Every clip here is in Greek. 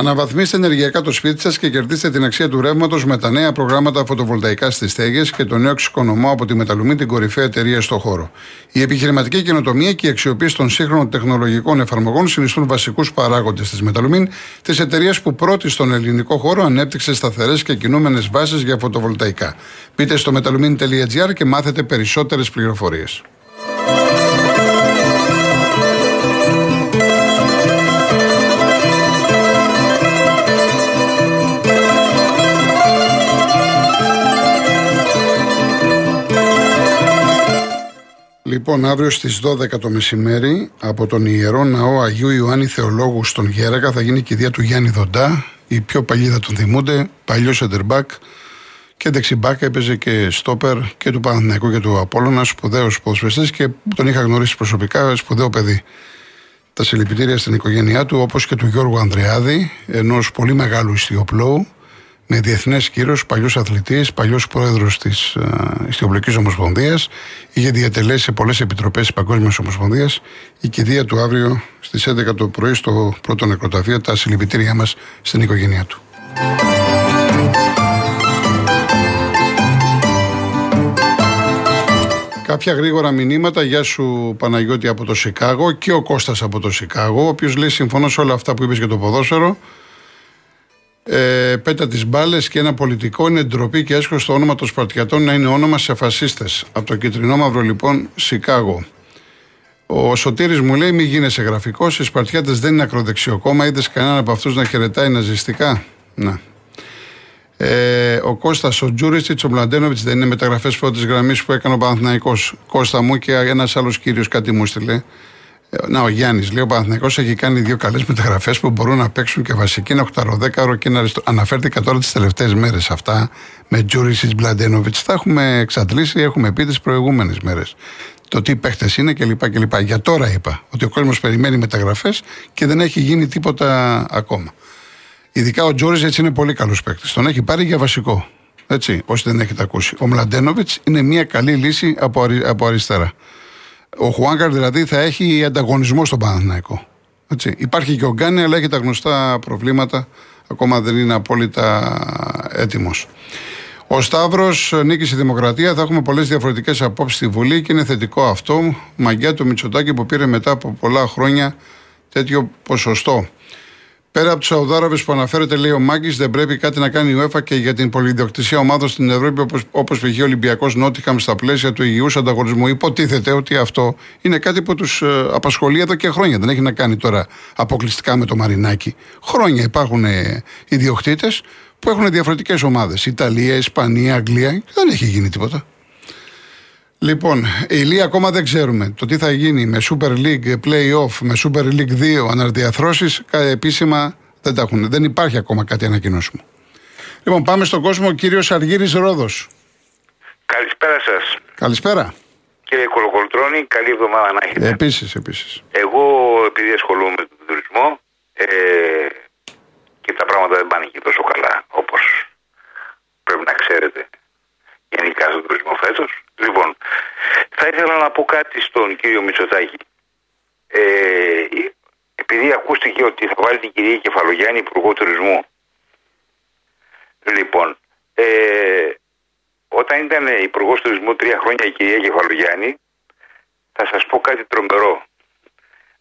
Αναβαθμίστε ενεργειακά το σπίτι σας και κερδίστε την αξία του ρεύματος με τα νέα προγράμματα φωτοβολταϊκά στις στέγες και το νέο εξοικονομώ από τη Μεταλουμή, την κορυφαία εταιρεία στο χώρο. Η επιχειρηματική καινοτομία και η αξιοποίηση των σύγχρονων τεχνολογικών εφαρμογών συνιστούν βασικούς παράγοντες της Μεταλουμίν, της εταιρείας που πρώτη στον ελληνικό χώρο ανέπτυξε σταθερές και κινούμενες βάσεις για φωτοβολταϊκά. Μπείτε στο metalumin.gr και μάθετε περισσότερες πληροφορίες. Λοιπόν, αύριο στις 12 το μεσημέρι από τον Ιερό Ναό Αγίου Ιωάννη Θεολόγου στον Γέρακα θα γίνει η κηδεία του Γιάννη Δοντά. Οι πιο παλιοί θα τον θυμούνται, παλιός σεντερμπάκ και δεξιμπάκ έπαιζε και στόπερ και του Παναθηναϊκού και του Απόλλωνας, σπουδαίος ποδοσφαιριστής και τον είχα γνωρίσει προσωπικά, σπουδαίο παιδί. Τα συλληπιτήρια στην οικογένειά του, όπως και του Γιώργου Ανδρεάδη, ενός πολύ μεγάλου ιστιοπλώου, με διεθνές κύρος, παλιός αθλητής, παλιός πρόεδρος της Ιστιοπλοκή Ομοσπονδίας. Είχε διατελέσει σε πολλές επιτροπές της Παγκόσμιας Ομοσπονδίας. Η κηδεία του αύριο στις 11 το πρωί στο πρώτο νεκροταφείο. Τα συλληπιτήριά μας στην οικογένειά του. Κάποια γρήγορα μηνύματα. Γεια σου Παναγιώτη από το Σικάγο και ο Κώστας από το Σικάγο, ο οποίος λέει: Συμφωνώ σε όλα αυτά που είπες για το ποδόσφαιρο ε, πέτα τις μπάλες και ένα πολιτικό είναι ντροπή και έσχος το όνομα των Σπαρτιατών να είναι όνομα σε φασίστες. Από το κυτρινό μαύρο λοιπόν Σικάγο. Ο Σωτήρης μου λέει: Μην γίνεσαι γραφικός. Οι Σπαρτιάτες δεν είναι ακροδεξιό κόμμα. Είδες κανέναν από αυτούς να χαιρετάει ναζιστικά; Να. Ε, ο Κώστας, ο Τζούριστιτς, ο Μλαντένοβιτ δεν είναι μεταγραφές πρώτης γραμμής που έκανε ο Παναθναϊκό. Κώστα μου και ένας άλλος κύριος κάτι μου στείλε. Να, ο Γιάννης λέει: Ο Παναθυνακό έχει κάνει δύο καλές μεταγραφές που μπορούν να παίξουν και βασική, ένα οχταροδέκαρο και ένα αριστο... Αναφέρθηκα τώρα τις τελευταίες μέρες αυτά με Τζούρισιτ Μπλαντένοβιτς. Τα έχουμε εξαντλήσει, έχουμε πει τις προηγούμενες μέρες. Το τι παίχτες είναι κλπ. κλπ. Για τώρα είπα ότι ο κόσμος περιμένει μεταγραφές και δεν έχει γίνει τίποτα ακόμα. Ειδικά ο Τζούρισιτ είναι πολύ καλός παίκτη. Τον έχει πάρει για βασικό. Έτσι, όσοι δεν έχετε ακούσει. Ο Μλαντένοβιτ είναι μια καλή λύση από, από αριστερά. Ο Χουάνκαρ δηλαδή θα έχει ανταγωνισμό στον Παναθηναϊκό. Έτσι. Υπάρχει και ο Γκάνι, αλλά έχει τα γνωστά προβλήματα. Ακόμα δεν είναι απόλυτα έτοιμος. Ο Σταύρος νίκη στη Δημοκρατία. Θα έχουμε πολλές διαφορετικές απόψεις στη Βουλή και είναι θετικό αυτό. Μαγκιά του Μητσοτάκη που πήρε μετά από πολλά χρόνια τέτοιο ποσοστό. Πέρα από τους Σαουδάραβες που αναφέρεται, λέει ο Μάκη, δεν πρέπει κάτι να κάνει η UEFA και για την πολυδιοκτησία ομάδων στην Ευρώπη, όπως π.χ. ο Ολυμπιακός Νότιχαμ στα πλαίσια του υγιούς ανταγωνισμού. Υποτίθεται ότι αυτό είναι κάτι που τους ε, απασχολεί εδώ και χρόνια. Δεν έχει να κάνει τώρα αποκλειστικά με το Μαρινάκι. Χρόνια υπάρχουν ε, ιδιοκτήτες που έχουν διαφορετικές ομάδες. Ιταλία, Ισπανία, Αγγλία. Δεν έχει γίνει τίποτα. Λοιπόν, η Λία ακόμα δεν ξέρουμε το τι θα γίνει με Super League Playoff, με Super League 2 αναρδιαθρώσεις, επίσημα δεν τα έχουν. Δεν υπάρχει ακόμα κάτι ανακοινώσιμο. Λοιπόν, πάμε στον κόσμο. Ο κύριος Αργύρης Ρόδος. Καλησπέρα σας. Καλησπέρα. Κύριε Κολοκολτρώνη, καλή εβδομάδα να έχετε. Επίσης, επίσης. Εγώ, επειδή ασχολούμαι με τον τουρισμό ε, και τα πράγματα δεν πάνε και τόσο καλά, όπως πρέπει να ξέρετε γενικά στον τουρισμό φέτος, Λοιπόν, θα ήθελα να πω κάτι στον κύριο Μητσοτάκη. Ε, επειδή ακούστηκε ότι θα βάλει την κυρία Κεφαλογιάννη Υπουργό Τουρισμού. Λοιπόν, ε, όταν ήταν Υπουργός Τουρισμού τρία χρόνια η κυρία Κεφαλογιάννη, θα σας πω κάτι τρομερό.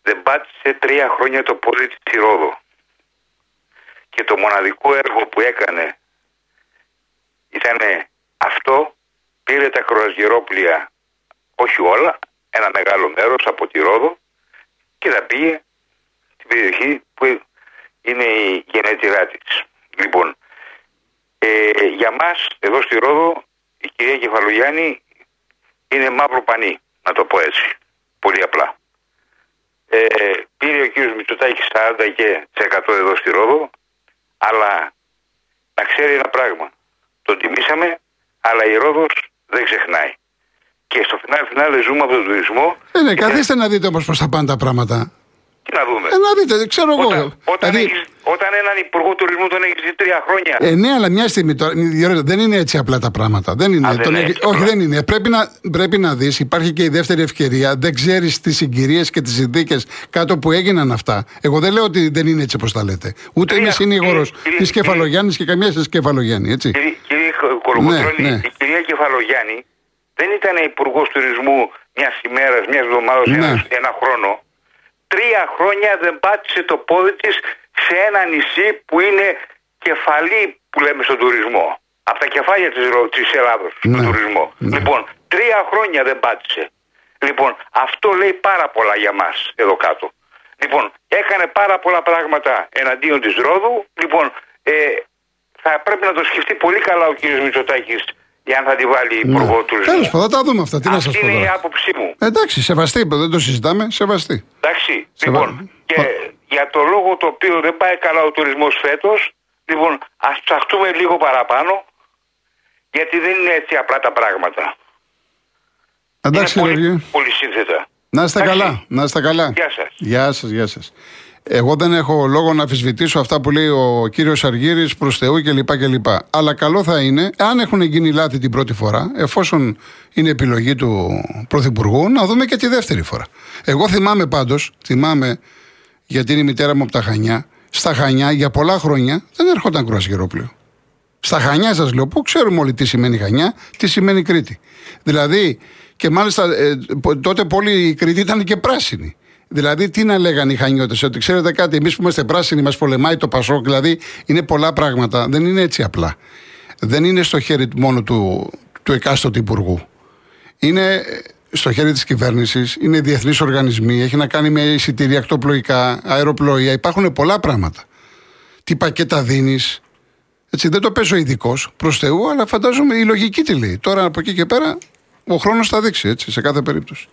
Δεν πάτησε τρία χρόνια το πόδι της Ρόδο. Και το μοναδικό έργο που έκανε ήταν αυτό πήρε τα κρουαζιερόπλια, όχι όλα, ένα μεγάλο μέρος από τη Ρόδο και τα πήγε στην περιοχή που είναι η γενέτειρά της. Λοιπόν, ε, για μας εδώ στη Ρόδο η κυρία Κεφαλογιάννη είναι μαύρο πανί, να το πω έτσι, πολύ απλά. ε, πήρε ο κύριος Μητσοτάκης 40 και 100 εδώ στη Ρόδο, αλλά να ξέρει ένα πράγμα. Τον τιμήσαμε, αλλά η Ρόδος δεν ξεχνάει. Και στο φινάλε φινάλε ζούμε από τον τουρισμό. Ε, ναι, καθίστε να δείτε όμως πώς θα πάνε τα πράγματα. Τι να δούμε; Ε, να δείτε, ξέρω Όταν, εγώ. όταν, Δηλαδή, έχεις, όταν έναν υπουργό τουρισμού τον έχεις δει τρία χρόνια. Ε, ναι, αλλά μια στιγμή τώρα. Γιώργο, δεν είναι έτσι απλά τα πράγματα. Δεν είναι. Α, δεν Τον είναι έχει- έτσι όχι, απλά. δεν είναι. Πρέπει να, πρέπει να δεις, υπάρχει και η δεύτερη ευκαιρία. Δεν ξέρεις τις συγκυρίες και τις συνθήκες κάτω που έγιναν αυτά. Εγώ δεν λέω ότι δεν είναι έτσι όπως τα λέτε. Ούτε Κυρία- είμαι συνήγορος κύριε- κύριε- τη Κεφαλογιάννης και καμίας της Κεφαλογιάννη, έτσι. Κύριε, κύριε Κολοκοτρώνη, Ναι, ναι. η κυρία Κεφαλογιάννη δεν ήταν υπουργός τουρισμού μιας ημέρας, μιας εβδομάδας, Ναι. ένα, ένα χρόνο. Τρία χρόνια δεν πάτησε το πόδι της σε ένα νησί που είναι κεφαλή που λέμε στον τουρισμό. Από τα κεφάλια της, Ρο- της Ελλάδος, Ναι. στον τουρισμό. Ναι. Λοιπόν, τρία χρόνια δεν πάτησε. Λοιπόν, αυτό λέει πάρα πολλά για μας εδώ κάτω. Λοιπόν, έκανε πάρα πολλά πράγματα εναντίον της Ρόδου. Λοιπόν, ε, θα πρέπει να το σκεφτεί πολύ καλά ο κύριος Μητσοτάκης για αν θα τη βάλει υπουργό τουρισμού. Τέλος πάντων, θα τα δούμε αυτά. Τι να σας Αυτή πω είναι η τώρα. άποψή μου. Εντάξει, σεβαστή, δεν το συζητάμε, σεβαστή. Εντάξει. Σε λοιπόν, βα- και πα- για το λόγο το οποίο δεν πάει καλά ο τουρισμός φέτος, λοιπόν, ας ψαχτούμε λίγο παραπάνω, γιατί δεν είναι έτσι απλά τα πράγματα. Εντάξει, είναι πολύ, Γεωργία. πολύ σύνθετα. Να είστε Εντάξει. καλά. Να είστε καλά. Γεια σας. Γεια σας, γεια σας. Εγώ δεν έχω λόγο να αμφισβητήσω αυτά που λέει ο κύριος Αργύρης προς Θεού κλπ. κλπ. Αλλά καλό θα είναι, αν έχουν γίνει λάθη την πρώτη φορά, εφόσον είναι επιλογή του Πρωθυπουργού, να δούμε και τη δεύτερη φορά. Εγώ θυμάμαι πάντως, θυμάμαι γιατί είναι η μητέρα μου από τα Χανιά, στα Χανιά για πολλά χρόνια δεν έρχονταν κρουαζιερόπλαιο. Στα Χανιά σας λέω, που ξέρουμε όλοι τι σημαίνει Χανιά, τι σημαίνει Κρήτη. Δηλαδή, και μάλιστα ε, πο- τότε πολύ η Κρήτη ήταν και πράσινη. Δηλαδή, τι να λέγανε οι Χανιώτες, ότι ξέρετε κάτι, εμείς που είμαστε πράσινοι, μας πολεμάει το Πασόκ. Δηλαδή, είναι πολλά πράγματα. Δεν είναι έτσι απλά. Δεν είναι στο χέρι μόνο του, του εκάστοτε υπουργού. Είναι ε, στο χέρι της κυβέρνησης, είναι διεθνείς οργανισμοί, έχει να κάνει με εισιτήρια ακτοπλοϊκά, αεροπλοεία. Υπάρχουν πολλά πράγματα. Τι πακέτα δίνεις, έτσι, δεν το παίζω ειδικός προς Θεού, αλλά φαντάζομαι η λογική τι λέει. Τώρα από εκεί και πέρα ο χρόνος θα δείξει έτσι, σε κάθε περίπτωση.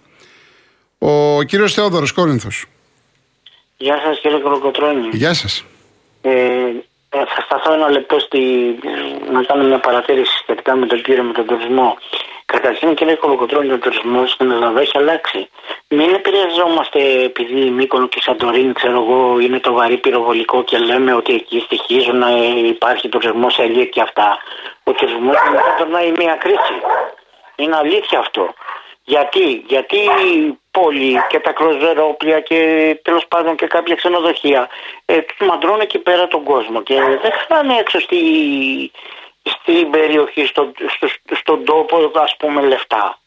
Ο κύριος Θεόδωρος Κόρινθος. Γεια σας κύριε Κολοκοτρώνη. Γεια σας. Ε, ε, θα σταθώ ένα λεπτό στη, να κάνω μια παρατήρηση σχετικά με τον κύριο με τον τουρισμό. Καταρχήν κύριε Κολοκοτρώνη, ο τουρισμός στην Ελλάδα έχει αλλάξει. Μην επηρεαζόμαστε επειδή η Μύκονο και η Σαντορίνη, ξέρω εγώ, είναι το βαρύ πυροβολικό και λέμε ότι εκεί στοιχίζουν να υπάρχει τουρισμό σε ελίε και αυτά. Ο τουρισμός περνάει μια κρίση. Είναι αλήθεια αυτό. Γιατί, γιατί η πόλη και τα κρουαζερόπλια και τέλος πάντων και κάποια ξενοδοχεία ε, τους μαντρώνουν εκεί πέρα τον κόσμο και δεν χάνε έξω στη, στην περιοχή, στο, στο, στον τόπο ας πούμε λεφτά.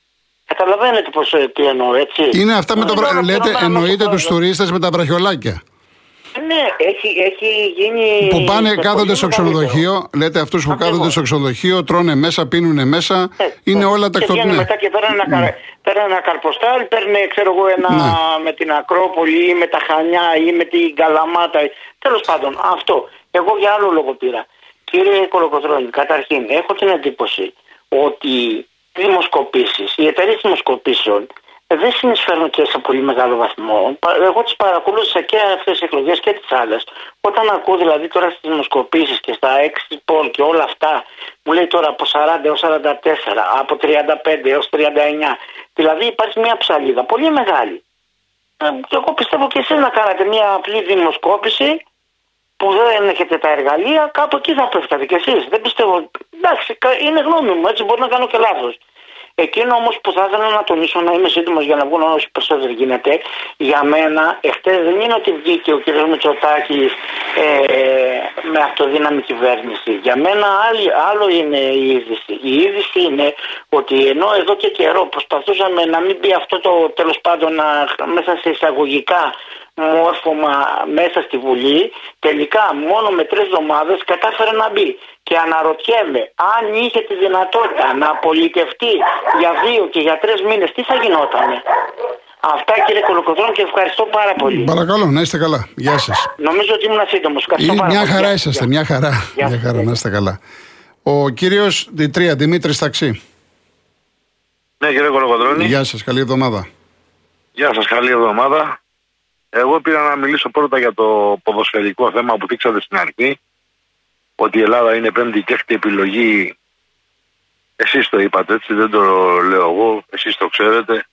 Καταλαβαίνετε πώς, ε, τι εννοώ, έτσι. Είναι αυτά με το Είναι βρα... ένα λέτε, πράγμα εννοείτε που τους βάζω. τουρίστες με τα βραχιολάκια. Ναι, έχει, έχει γίνει... Που πάνε, σε κάθονται πολύ στο μεγαλύτερο. ξενοδοχείο, λέτε αυτούς που Ακριβώς. κάθονται στο ξενοδοχείο, τρώνε μέσα, πίνουν μέσα, Ε, είναι ε, όλα και βγαίνουν τακτοποιημένα. μετά και παίρνουν ένα, καρ... παίρνουν ένα καρποστάλ, παίρνουν ξέρω εγώ ένα Ναι. με την Ακρόπολη ή με τα Χανιά ή με την Καλαμάτα. Τέλος πάντων αυτό. Εγώ για άλλο λόγο πήρα. Κύριε Κολοκοτρώνη, καταρχήν έχω την εντύπωση ότι οι δημοσκοπήσεις, οι εταιρείες δημοσκοπήσεων ε, δεν συνεισφέρουν και σε πολύ μεγάλο βαθμό. Πα- Εγώ τις παρακολούθησα και αυτές τι εκλογές και τις άλλες. Όταν ακούω δηλαδή τώρα στις δημοσκοπήσεις και στα exit poll και όλα αυτά, μου λέει τώρα από 40 έως 44, από 35 έως 39. Δηλαδή υπάρχει μια ψαλίδα πολύ μεγάλη. Ε, και εγώ πιστεύω και εσείς να κάνατε μια απλή δημοσκόπηση που δεν έχετε τα εργαλεία, κάπου εκεί θα πέφτατε κι εσείς. Δεν πιστεύω. Εντάξει, κα- είναι γνώμη μου, έτσι μπορεί να κάνω και λάθος. Εκείνο όμως που θα ήθελα να τονίσω να είμαι σύντομος για να βγουν όσο περισσότερο γίνεται, για μένα εχθές δεν είναι ότι βγήκε ο κ. Μητσοτάκης ε, με αυτοδύναμη κυβέρνηση. Για μένα άλλη- άλλο είναι η είδηση. Η είδηση είναι ότι ενώ εδώ και καιρό προσπαθούσαμε να μην μπει αυτό το τέλος πάντων να- μέσα σε εισαγωγικά μόρφωμα μέσα στη Βουλή, τελικά μόνο με τρεις εβδομάδες κατάφερε να μπει. Και αναρωτιέμαι, αν είχε τη δυνατότητα να πολιτευτεί για δύο και για τρεις μήνες, τι θα γινότανε; Αυτά κύριε Κολοκοτρών και ευχαριστώ πάρα πολύ. Παρακαλώ, να είστε καλά. Γεια σας. Νομίζω ότι ήμουν σύντομος. Ευχαριστώ πάρα Μια πολύ. χαρά Γεια. είσαστε, Γεια. μια χαρά. Γεια Μια σας. χαρά, να είστε καλά. Ο κύριος Διτρία, Δημήτρης Ταξί. Ναι, κύριε Κολοκοντρώνη. Γεια σας, καλή εβδομάδα. Γεια σας, καλή εβδομάδα. Εγώ πήρα να μιλήσω πρώτα για το ποδοσφαιρικό θέμα που δείξατε στην αρχή. Ότι η Ελλάδα είναι πέμπτη και έκτη επιλογή. Εσείς το είπατε έτσι, δεν το λέω εγώ. Εσείς το ξέρετε.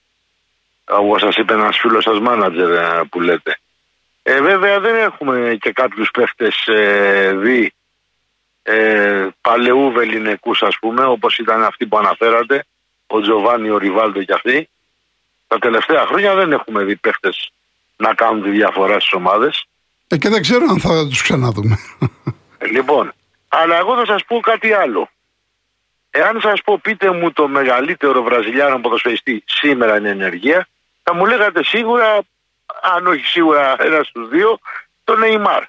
Όπω σας είπε ένας φίλος σας μάνατζερ ε, που λέτε. Ε, βέβαια δεν έχουμε και κάποιους παίχτες ε, δει ε, παλαιού βεληνικούς ας πούμε όπως ήταν αυτοί που αναφέρατε ο Τζοβάνι, ο Ριβάλτο και αυτοί τα τελευταία χρόνια δεν έχουμε δει παίχτες να κάνουν τη διαφορά στις ομάδες ε, και δεν ξέρω αν θα τους ξαναδούμε ε, λοιπόν αλλά εγώ θα σας πω κάτι άλλο εάν σας πω πείτε μου το μεγαλύτερο βραζιλιάνο ποδοσφαιριστή σήμερα είναι ενεργεία θα μου λέγατε σίγουρα αν όχι σίγουρα ένας στους δύο, τον Νεϊμάρ.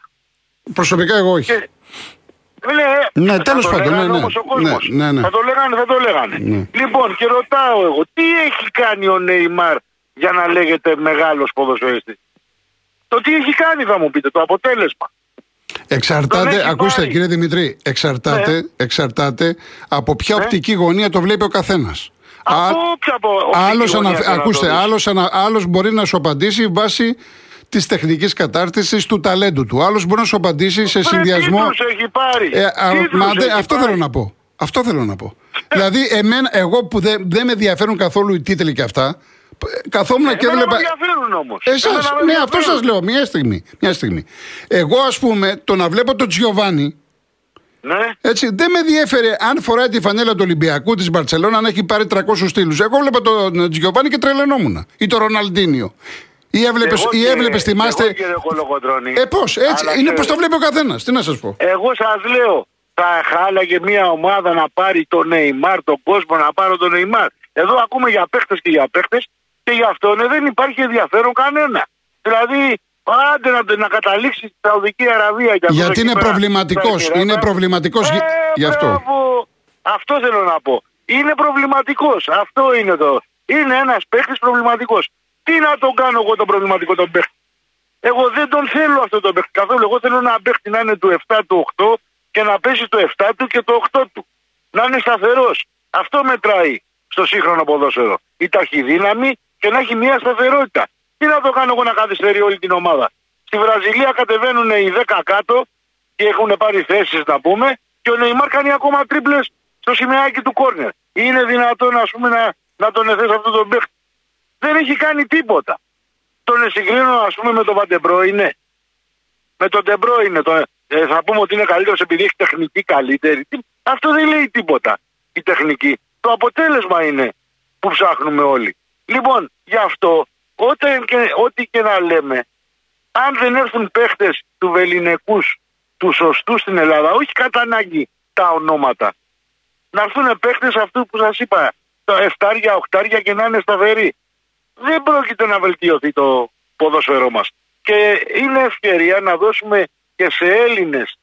Προσωπικά εγώ όχι. Και, ναι, ναι τέλος πάντων. Ναι, ναι, ναι, ναι, ναι. Θα το λέγανε, θα το λέγανε. Ναι. Λοιπόν, και ρωτάω εγώ, τι έχει κάνει ο Νεϊμάρ για να λέγεται μεγάλος ποδοσφαιριστής; Το τι έχει κάνει θα μου πείτε, το αποτέλεσμα. Εξαρτάται, ακούστε κύριε Δημητρή, εξαρτάται, ναι. εξαρτάται από ποια ναι. οπτική γωνία το βλέπει ο καθένας. Άλλος, ακούστε, άλλος, άλλος μπορεί να σου απαντήσει βάσει της τεχνικής κατάρτισης του ταλέντου του. Άλλος μπορεί να σου απαντήσει σε συνδυασμό. έχει πάρει; Ε, αυτό θέλω να πω. Αυτό θέλω να πω. δηλαδή, εμένα, εγώ που δεν δε με ενδιαφέρουν καθόλου οι τίτλοι και αυτά, καθόμουν και έβλεπα. Δεν με ενδιαφέρουν όμως. Εσάς, ναι, αυτό σας λέω. Μια στιγμή, μια στιγμή. Εγώ, ας πούμε, το να βλέπω τον Τζιοβάνι ναι. Έτσι, δεν με διέφερε αν φοράει τη φανέλα του Ολυμπιακού της Μπαρσελόνα, αν έχει πάρει 300 στήλους. Εγώ βλέπα τον Τζιοβάνι και τρελαινόμουν. Ή τον Ροναλντίνιο. Ή έβλεπε, ή έβλεπες, θυμάστε. ε, πώς, έτσι. είναι πώς το βλέπει ο καθένας. Τι να σας πω. Εγώ σας λέω, θα χάλαγε μια ομάδα να πάρει τον Νεϊμάρ, τον κόσμο να πάρει τον Νεϊμάρ. Εδώ ακούμε για παίχτες και για παίχτες και γι' αυτό ναι, δεν υπάρχει ενδιαφέρον κανένα. Δηλαδή, Άντε να, να καταλήξει στη Σαουδική Αραβία για Γιατί είναι προβληματικός. Είναι προβληματικός ε, γι' αυτό. Αυτό θέλω να πω. Είναι προβληματικός. Αυτό είναι το. Είναι ένας παίχτης προβληματικός. Τι να τον κάνω εγώ τον προβληματικό τον παίχτη; Εγώ δεν τον θέλω αυτό τον παίχτη καθόλου. Εγώ θέλω να παίχτη να είναι του 7, του 8 και να πέσει το 7 του και το 8 του. Να είναι σταθερός. Αυτό μετράει στο σύγχρονο ποδόσφαιρο. Η ταχυδύναμη και να έχει μια σταθερότητα. Τι να το κάνω εγώ να καθυστερεί όλη την ομάδα. Στη Βραζιλία κατεβαίνουν οι 10 κάτω και έχουν πάρει θέσεις να πούμε και ο Νεϊμάρ κάνει ακόμα τρίπλες στο σημαίακι του κόρνερ. Είναι δυνατόν ας πούμε, να, να τον εθέσει αυτό τον παίχτη. Δεν έχει κάνει τίποτα. Τον συγκρίνω ας πούμε με τον Βαντεμπρό είναι. Με τον Τεμπρό είναι. Το, ε, θα πούμε ότι είναι καλύτερος επειδή έχει τεχνική καλύτερη. Αυτό δεν λέει τίποτα η τεχνική. Το αποτέλεσμα είναι που ψάχνουμε όλοι. Λοιπόν, γι' αυτό Όταν και, ό,τι και να λέμε, αν δεν έρθουν παίχτες του βεληνικούς, του σωστού στην Ελλάδα, όχι κατά ανάγκη τα ονόματα, να έρθουν παίχτες αυτού που σας είπα, τα εφτάρια, οχτάρια και να είναι σταθεροί. Δεν πρόκειται να βελτιωθεί το ποδόσφαιρό μας. Και είναι ευκαιρία να δώσουμε και σε Έλληνες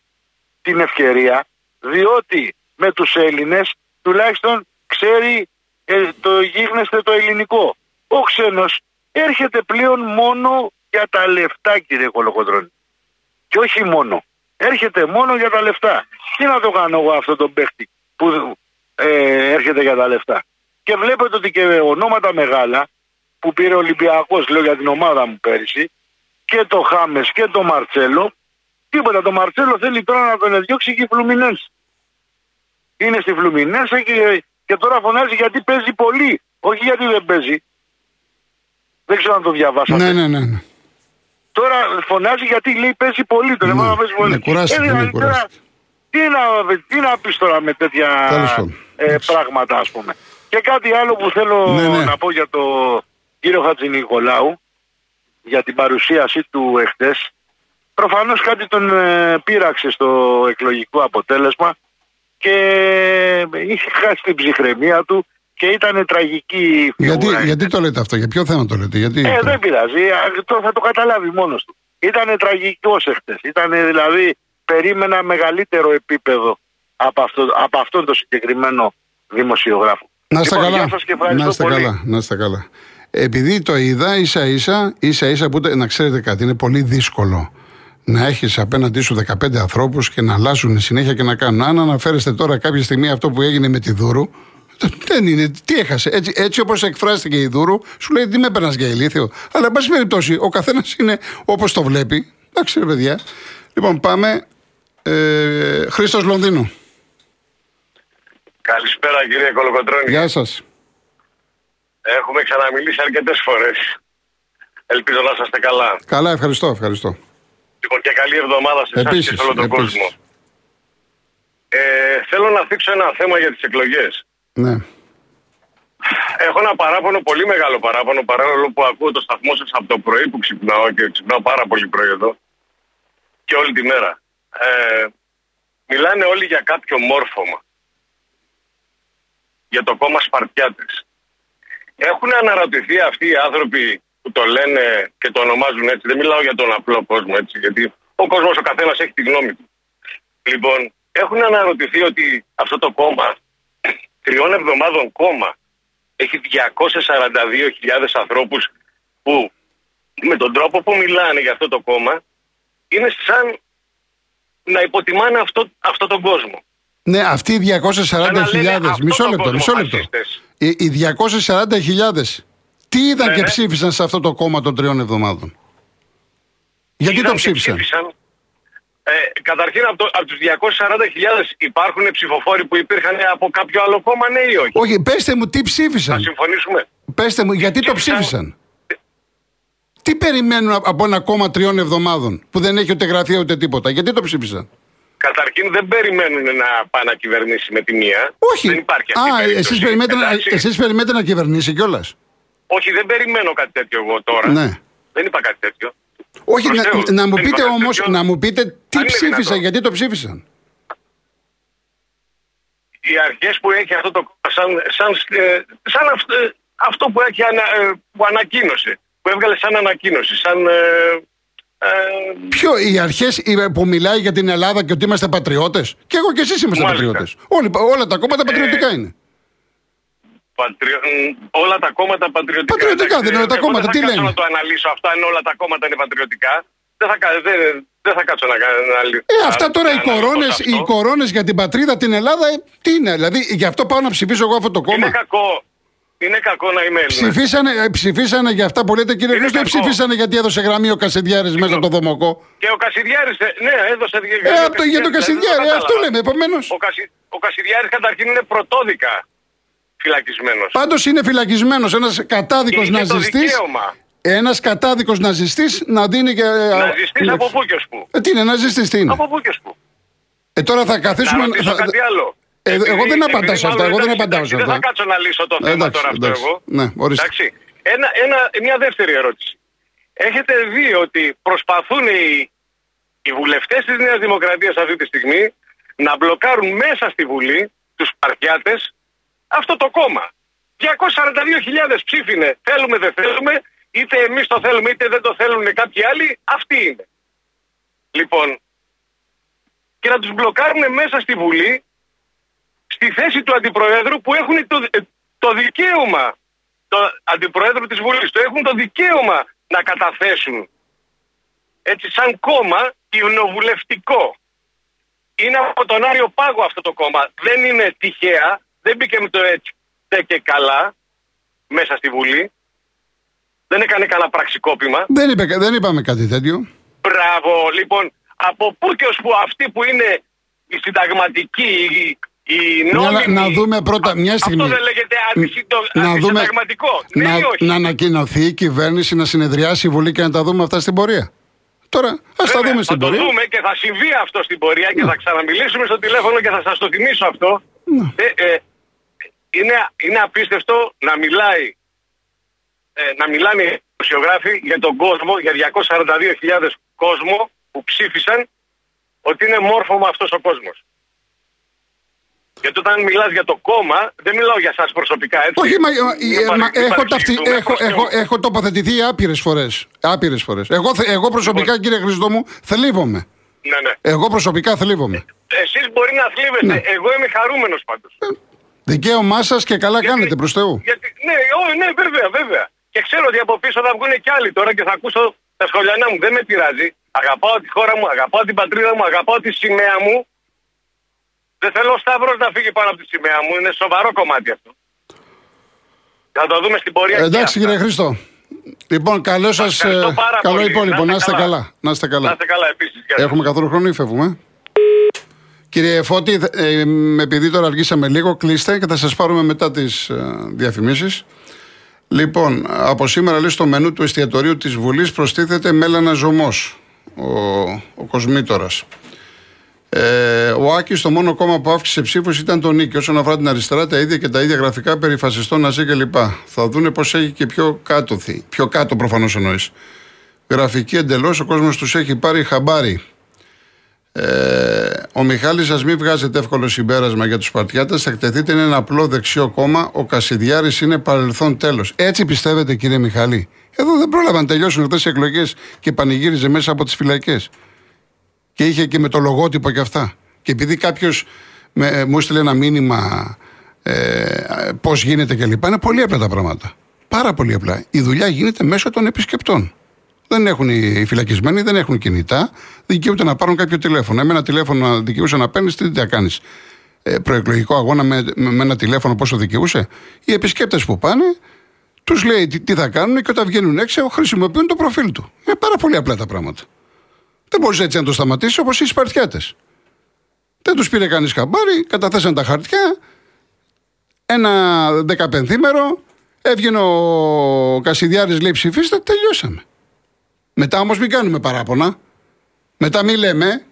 την ευκαιρία, διότι με τους Έλληνες τουλάχιστον ξέρει ε, το γίγνεσθε το ελληνικό. Ο ξένος έρχεται πλέον μόνο για τα λεφτά κύριε Κολοκοντρώνη. Και όχι μόνο. Έρχεται μόνο για τα λεφτά. Τι να το κάνω εγώ αυτό τον παίχτη που ε, έρχεται για τα λεφτά. Και βλέπετε ότι και ονόματα μεγάλα που πήρε ο Ολυμπιακός, λέω για την ομάδα μου πέρυσι, και το Χάμες και το Μαρτσέλο, τίποτα. Το Μαρτσέλο θέλει τώρα να τον διώξει και η Φλουμινένς. Είναι στη Φλουμινένς και, και τώρα φωνάζει γιατί παίζει πολύ. Όχι γιατί δεν παίζει. Δεν ξέρω αν το διαβάσατε. Ναι, ναι, ναι. ναι. Τώρα φωνάζει γιατί λέει παίζει πολύ. Το ναι, παίζει πολύ. Ναι, κουράστηκε, ε, ναι, κουράστηκε. Τι να, τι να πεις τώρα με τέτοια ε, πράγματα ας πούμε. Και κάτι άλλο που θέλω ναι, ναι. να πω για το κύριο Χατζη Νικολάου για την παρουσίασή του εχθές. Προφανώς κάτι τον ε, πείραξε στο εκλογικό αποτέλεσμα και είχε χάσει την ψυχραιμία του και ήταν τραγική γιατί, γιατί το λέτε αυτό, για ποιο θέμα το λέτε, γιατί... Ε, δεν πειράζει, το, θα το καταλάβει μόνος του. Ήταν τραγικός εχθές, ήταν δηλαδή, περίμενα μεγαλύτερο επίπεδο από, αυτό, από αυτόν το συγκεκριμένο δημοσιογράφο. Να είστε λοιπόν, καλά, να είστε καλά, να είστε καλά. Επειδή το είδα ίσα ίσα, ίσα ίσα που να ξέρετε κάτι, είναι πολύ δύσκολο να έχεις απέναντί σου 15 ανθρώπους και να αλλάζουν συνέχεια και να κάνουν. Αν αναφέρεστε τώρα κάποια στιγμή αυτό που έγινε με τη Δούρου, Δεν είναι. Τι έχασε. Έτσι, έτσι όπως εκφράστηκε η Δούρου, σου λέει τι με έπαιρνας για ηλίθιο. Αλλά, εν πάση περιπτώσει, ο καθένας είναι όπως το βλέπει. Εντάξει, ρε παιδιά. Λοιπόν, πάμε. Ε, Χρήστος Λονδίνου. Καλησπέρα κύριε Κολοκοτρώνη. Γεια σας. Έχουμε ξαναμιλήσει αρκετές φορές. Ελπίζω να είστε καλά. Καλά, ευχαριστώ, ευχαριστώ. Λοιπόν, και καλή εβδομάδα σε εσάς και Επίσης, σε όλο τον επίσης. κόσμο. Ε, θέλω να θίξω ένα θέμα για τις εκλογές. Ναι. Έχω ένα παράπονο, πολύ μεγάλο παράπονο, παρόλο που ακούω το σταθμό σας από το πρωί που ξυπνάω και ξυπνάω πάρα πολύ πρωί εδώ και όλη τη μέρα. Ε, μιλάνε όλοι για κάποιο μόρφωμα. Για το κόμμα Σπαρτιάτες. Έχουν αναρωτηθεί αυτοί οι άνθρωποι που το λένε και το ονομάζουν έτσι. Δεν μιλάω για τον απλό κόσμο έτσι, γιατί ο κόσμος ο καθένας έχει τη γνώμη του. Λοιπόν, έχουν αναρωτηθεί ότι αυτό το κόμμα, τριών εβδομάδων κόμμα, έχει 242.000 ανθρώπους που με τον τρόπο που μιλάνε για αυτό το κόμμα είναι σαν να υποτιμάνε αυτό, αυτό τον κόσμο. Ναι, αυτοί οι Σαν να λένε 240.000. αυτό Μισό τον λεπτό, κόσμο μισό λεπτό. φασίστες. Οι, οι 240.000 τι είδαν Ναι, και ναι. ψήφισαν σε αυτό το κόμμα των τριών εβδομάδων; Γιατί Είδαν το και ψήφισαν; Ε, καταρχήν από, το, από τους 240.000 υπάρχουν ψηφοφόροι που υπήρχαν από κάποιο άλλο κόμμα, ναι ή όχι; Όχι, πέστε μου τι Θα ψήφισαν. συμφωνήσουμε. Πέστε μου, γιατί το Ψήφισαν- ψήφισαν; Τι περιμένουν α- από ένα κόμμα τριών εβδομάδων που δεν έχει ούτε γραφεία ούτε τίποτα; Γιατί το ψήφισαν; Καταρχήν δεν περιμένουν να πάει να κυβερνήσει με τη μία. Όχι. Δεν υπάρχει αυτή η Α, περίπτωση. εσείς περιμένετε, να, Εντάξει. εσείς περιμένετε να κυβερνήσει κιόλας; Όχι, δεν περιμένω κάτι τέτοιο εγώ τώρα. Ναι. Δεν είπα κάτι τέτοιο. Όχι, Προς να, Θεού, να μου δεν πείτε είπα κάτι όμω, τέτοιο. να μου πείτε τι Αν είναι ψήφισαν, δυνατόν. γιατί το ψήφισαν. Οι αρχές που έχει αυτό το κόμμα, σαν, σαν, ε, σαν αυτό, ε, αυτό που, έχει ανα, ε, που ανακοίνωσε, που έβγαλε σαν ανακοίνωση, σαν. Ε, ε, Ποιο, οι αρχές που μιλάει για την Ελλάδα και ότι είμαστε πατριώτες; Και εγώ και εσείς είμαστε Μάλιστα. πατριώτες. Όλα τα κόμματα πατριωτικά είναι. Πατριο... μ, όλα τα κόμματα πατριωτικά. Πατριωτικά Εντάξει, δεν είναι τα εγώ κόμματα, Δεν τι θα κάτσω λένε; να το αναλύσω αυτά, αν όλα τα κόμματα είναι πατριωτικά. Δεν θα, κα- δεν, δεν θα κάτσω να κάνω. Ε, αυτά τώρα οι κορώνε οι κορώνες για την πατρίδα την Ελλάδα, ε, τι είναι. Δηλαδή, γι' αυτό πάω να ψηφίσω εγώ αυτό το κόμμα; Είναι κακό. Είναι κακό να είμαι Έλληνας. Ψηφίσανε, ε, ψηφίσανε για αυτά που λέτε κύριε Είναι Χρήστο ή κακό. ψηφίσανε γιατί έδωσε γραμμή ο Κασεντιάρη μέσα από το Δομοκό; Και ο Κασιδιάρης, ναι, έδωσε. Ε, από το, για τον Κασεντιάρη, ε, αυτό λέμε. Επομένως. Ο, Κασι... ο Κασιδιάρης καταρχήν είναι πρωτόδικα φυλακισμένος. Πάντως είναι φυλακισμένος ένας κατάδικος Είναι το ναζιστή. δικαίωμα. Ένας κατάδικος ναζιστής να δίνει και. Ναζιστής από πού και ως πού; Ε, τι είναι, ναζιστής τι είναι; Από πού και ως πού; Ε, τώρα θα Να καθίσουμε. ρωτήσω θα- κάτι άλλο. Ε, εγώ Επειδή- δεν απαντάω επειδή σε αυτά, μάλλον εγώ δεν εντάξει, απαντάω σε Δεν αυτά. θα κάτσω να λύσω το θέμα εντάξει, τώρα αυτό εντάξει. εγώ. Ναι, ορίστε. Εντάξει. Ένα, ένα, μια δεύτερη ερώτηση. Έχετε δει ότι προσπαθούν οι, οι βουλευτές της Νέας Δημοκρατίας αυτή τη στιγμή να μπλοκάρουν μέσα στη Βουλή τους παρτιάτες αυτό το κόμμα. 242.000 ψήφινε. Θέλουμε, δεν θέλουμε. Είτε εμείς το θέλουμε, είτε δεν το θέλουν κάποιοι άλλοι. Αυτοί είναι. Λοιπόν, και να τους μπλοκάρουν μέσα στη Βουλή στη θέση του Αντιπροέδρου που έχουν το, ε, το δικαίωμα το Αντιπροέδρου της Βουλής το έχουν το δικαίωμα να καταθέσουν έτσι σαν κόμμα κοινοβουλευτικό. Είναι από τον Άριο Πάγο αυτό το κόμμα. Δεν είναι τυχαία, δεν μπήκε με το έτσι τε και καλά μέσα στη Βουλή. Δεν έκανε κανένα πραξικόπημα. Δεν, είπε, δεν είπαμε κάτι τέτοιο. Μπράβο, λοιπόν, από πού και ως που αυτοί που είναι οι συνταγματικοί, οι, οι Μια- νόμιμοι... να δούμε πρώτα μια στιγμή. Αυτό δεν λέγεται αντισυντο... να δούμε, αντισυνταγματικό. Ναι να, ή όχι. να ανακοινωθεί η κυβέρνηση να συνεδριάσει η Βουλή και να τα δούμε αυτά στην πορεία. Τώρα, ας τα Βέβαια, δούμε στην θα πορεία. το δούμε και θα συμβεί αυτό στην πορεία και θα ξαναμιλήσουμε στο τηλέφωνο και θα σας το θυμίσω αυτό. Ε, ε, είναι, είναι απίστευτο να μιλάει ε, να μιλάνε οι δημοσιογράφοι για τον κόσμο, για 242.000 κόσμο που ψήφισαν ότι είναι μόρφωμα αυτός ο κόσμος. Γιατί όταν μιλάς για το κόμμα, δεν μιλάω για σας προσωπικά, έτσι. Όχι, μα, Μην ε, παρε- μα μην έχω, ταυτι, παρεξηγηθούμε, έχω, προς Θεού. έχω, έχω τοποθετηθεί άπειρες φορές. Άπειρες φορές. Εγώ, θε- εγώ προσωπικά, Λοιπόν. κύριε Χρήστο μου, θλίβομαι. Ναι, ναι. Εγώ προσωπικά θλίβομαι. Εσείς μπορεί να θλίβεστε, Ναι. εγώ είμαι χαρούμενος πάντως. Δικαίωμά σας και καλά Γιατί- κάνετε προς Θεού. Γιατί, ναι, ό, ναι, βέβαια, βέβαια. Και ξέρω ότι από πίσω θα βγουν και άλλοι τώρα και θα ακούσω τα σχολιανά μου. Δεν με πειράζει. Αγαπάω τη χώρα μου, αγαπάω την πατρίδα μου, αγαπάω τη σημαία μου. Δεν θέλω ο Σταύρος να φύγει πάνω από τη σημαία μου. Είναι σοβαρό κομμάτι αυτό. Θα το δούμε στην πορεία. Ε, και εντάξει αυτά. κύριε Χρήστο. Λοιπόν, καλό σας. ευχαριστώ πάρα Καλό πολύ. υπόλοιπο. Να Να είστε είστε καλά. καλά. Να είστε Να καλά. είστε καλά επίσης. Έχουμε καθόλου χρόνο ή φεύγουμε; Κύριε Φώτη, ε, επειδή τώρα αργήσαμε λίγο, κλείστε και θα σας πάρουμε μετά τις ε, διαφημίσεις. Λοιπόν, από σήμερα λέει στο μενού του εστιατορίου της Βουλής προστίθεται μέλανα ζωμός, ο, ο Κοσμήτορας. Ε, ο Άκης, το μόνο κόμμα που αύξησε ψήφους ήταν το Νίκη. Όσον αφορά την αριστερά, τα ίδια και τα ίδια γραφικά περί φασιστών, ναζί κλπ. Θα δούνε πώ έχει και πιο κάτω. θη- Πιο κάτω προφανώς εννοείς. Γραφική εντελώς, ο κόσμος τους έχει πάρει χαμπάρι. Ε, ο Μιχάλης σας μην βγάζετε εύκολο συμπέρασμα για τους Σπαρτιάτες θα εκτεθείτε είναι ένα απλό δεξιό κόμμα ο Κασιδιάρης είναι παρελθόν τέλος έτσι πιστεύετε κύριε Μιχάλη εδώ δεν πρόλαβαν να τελειώσουν αυτές οι εκλογές και πανηγύριζε μέσα από τις φυλακές και είχε και με το λογότυπο και αυτά και επειδή κάποιος μου έστειλε ένα μήνυμα ε, πώς γίνεται κλπ. Είναι πολύ απλά τα πράγματα. Πάρα πολύ απλά. Η δουλειά γίνεται μέσω των επισκεπτών. Δεν έχουν οι οι φυλακισμένοι, δεν έχουν κινητά, δικαιούνται να πάρουν κάποιο τηλέφωνο. Εμένα τηλέφωνο να δικαιούσε να παίρνεις, τι θα κάνεις; Ε, προεκλογικό αγώνα με, με, με ένα τηλέφωνο πόσο δικαιούσε; Οι επισκέπτες που πάνε, τους λέει τι, τι θα κάνουν και όταν βγαίνουν έξω χρησιμοποιούν το προφίλ του. Είναι πάρα πολύ απλά τα πράγματα. Δεν μπορείς έτσι να το σταματήσεις όπως οι Σπαρτιάτες. Δεν τους πήρε κανείς χαμπάρι, καταθέσαν τα χαρτιά. Ένα δεκαπενθήμερο, έβγαινε ο Κασιδιάρης λέει ψηφίστε, τελειώσαμε. Μετά όμως μην κάνουμε παράπονα. Μετά μην λέμε,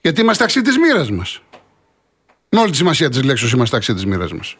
γιατί είμαστε αξί της μοίρας μας. Με όλη τη σημασία της λέξης είμαστε αξί της μοίρας μας.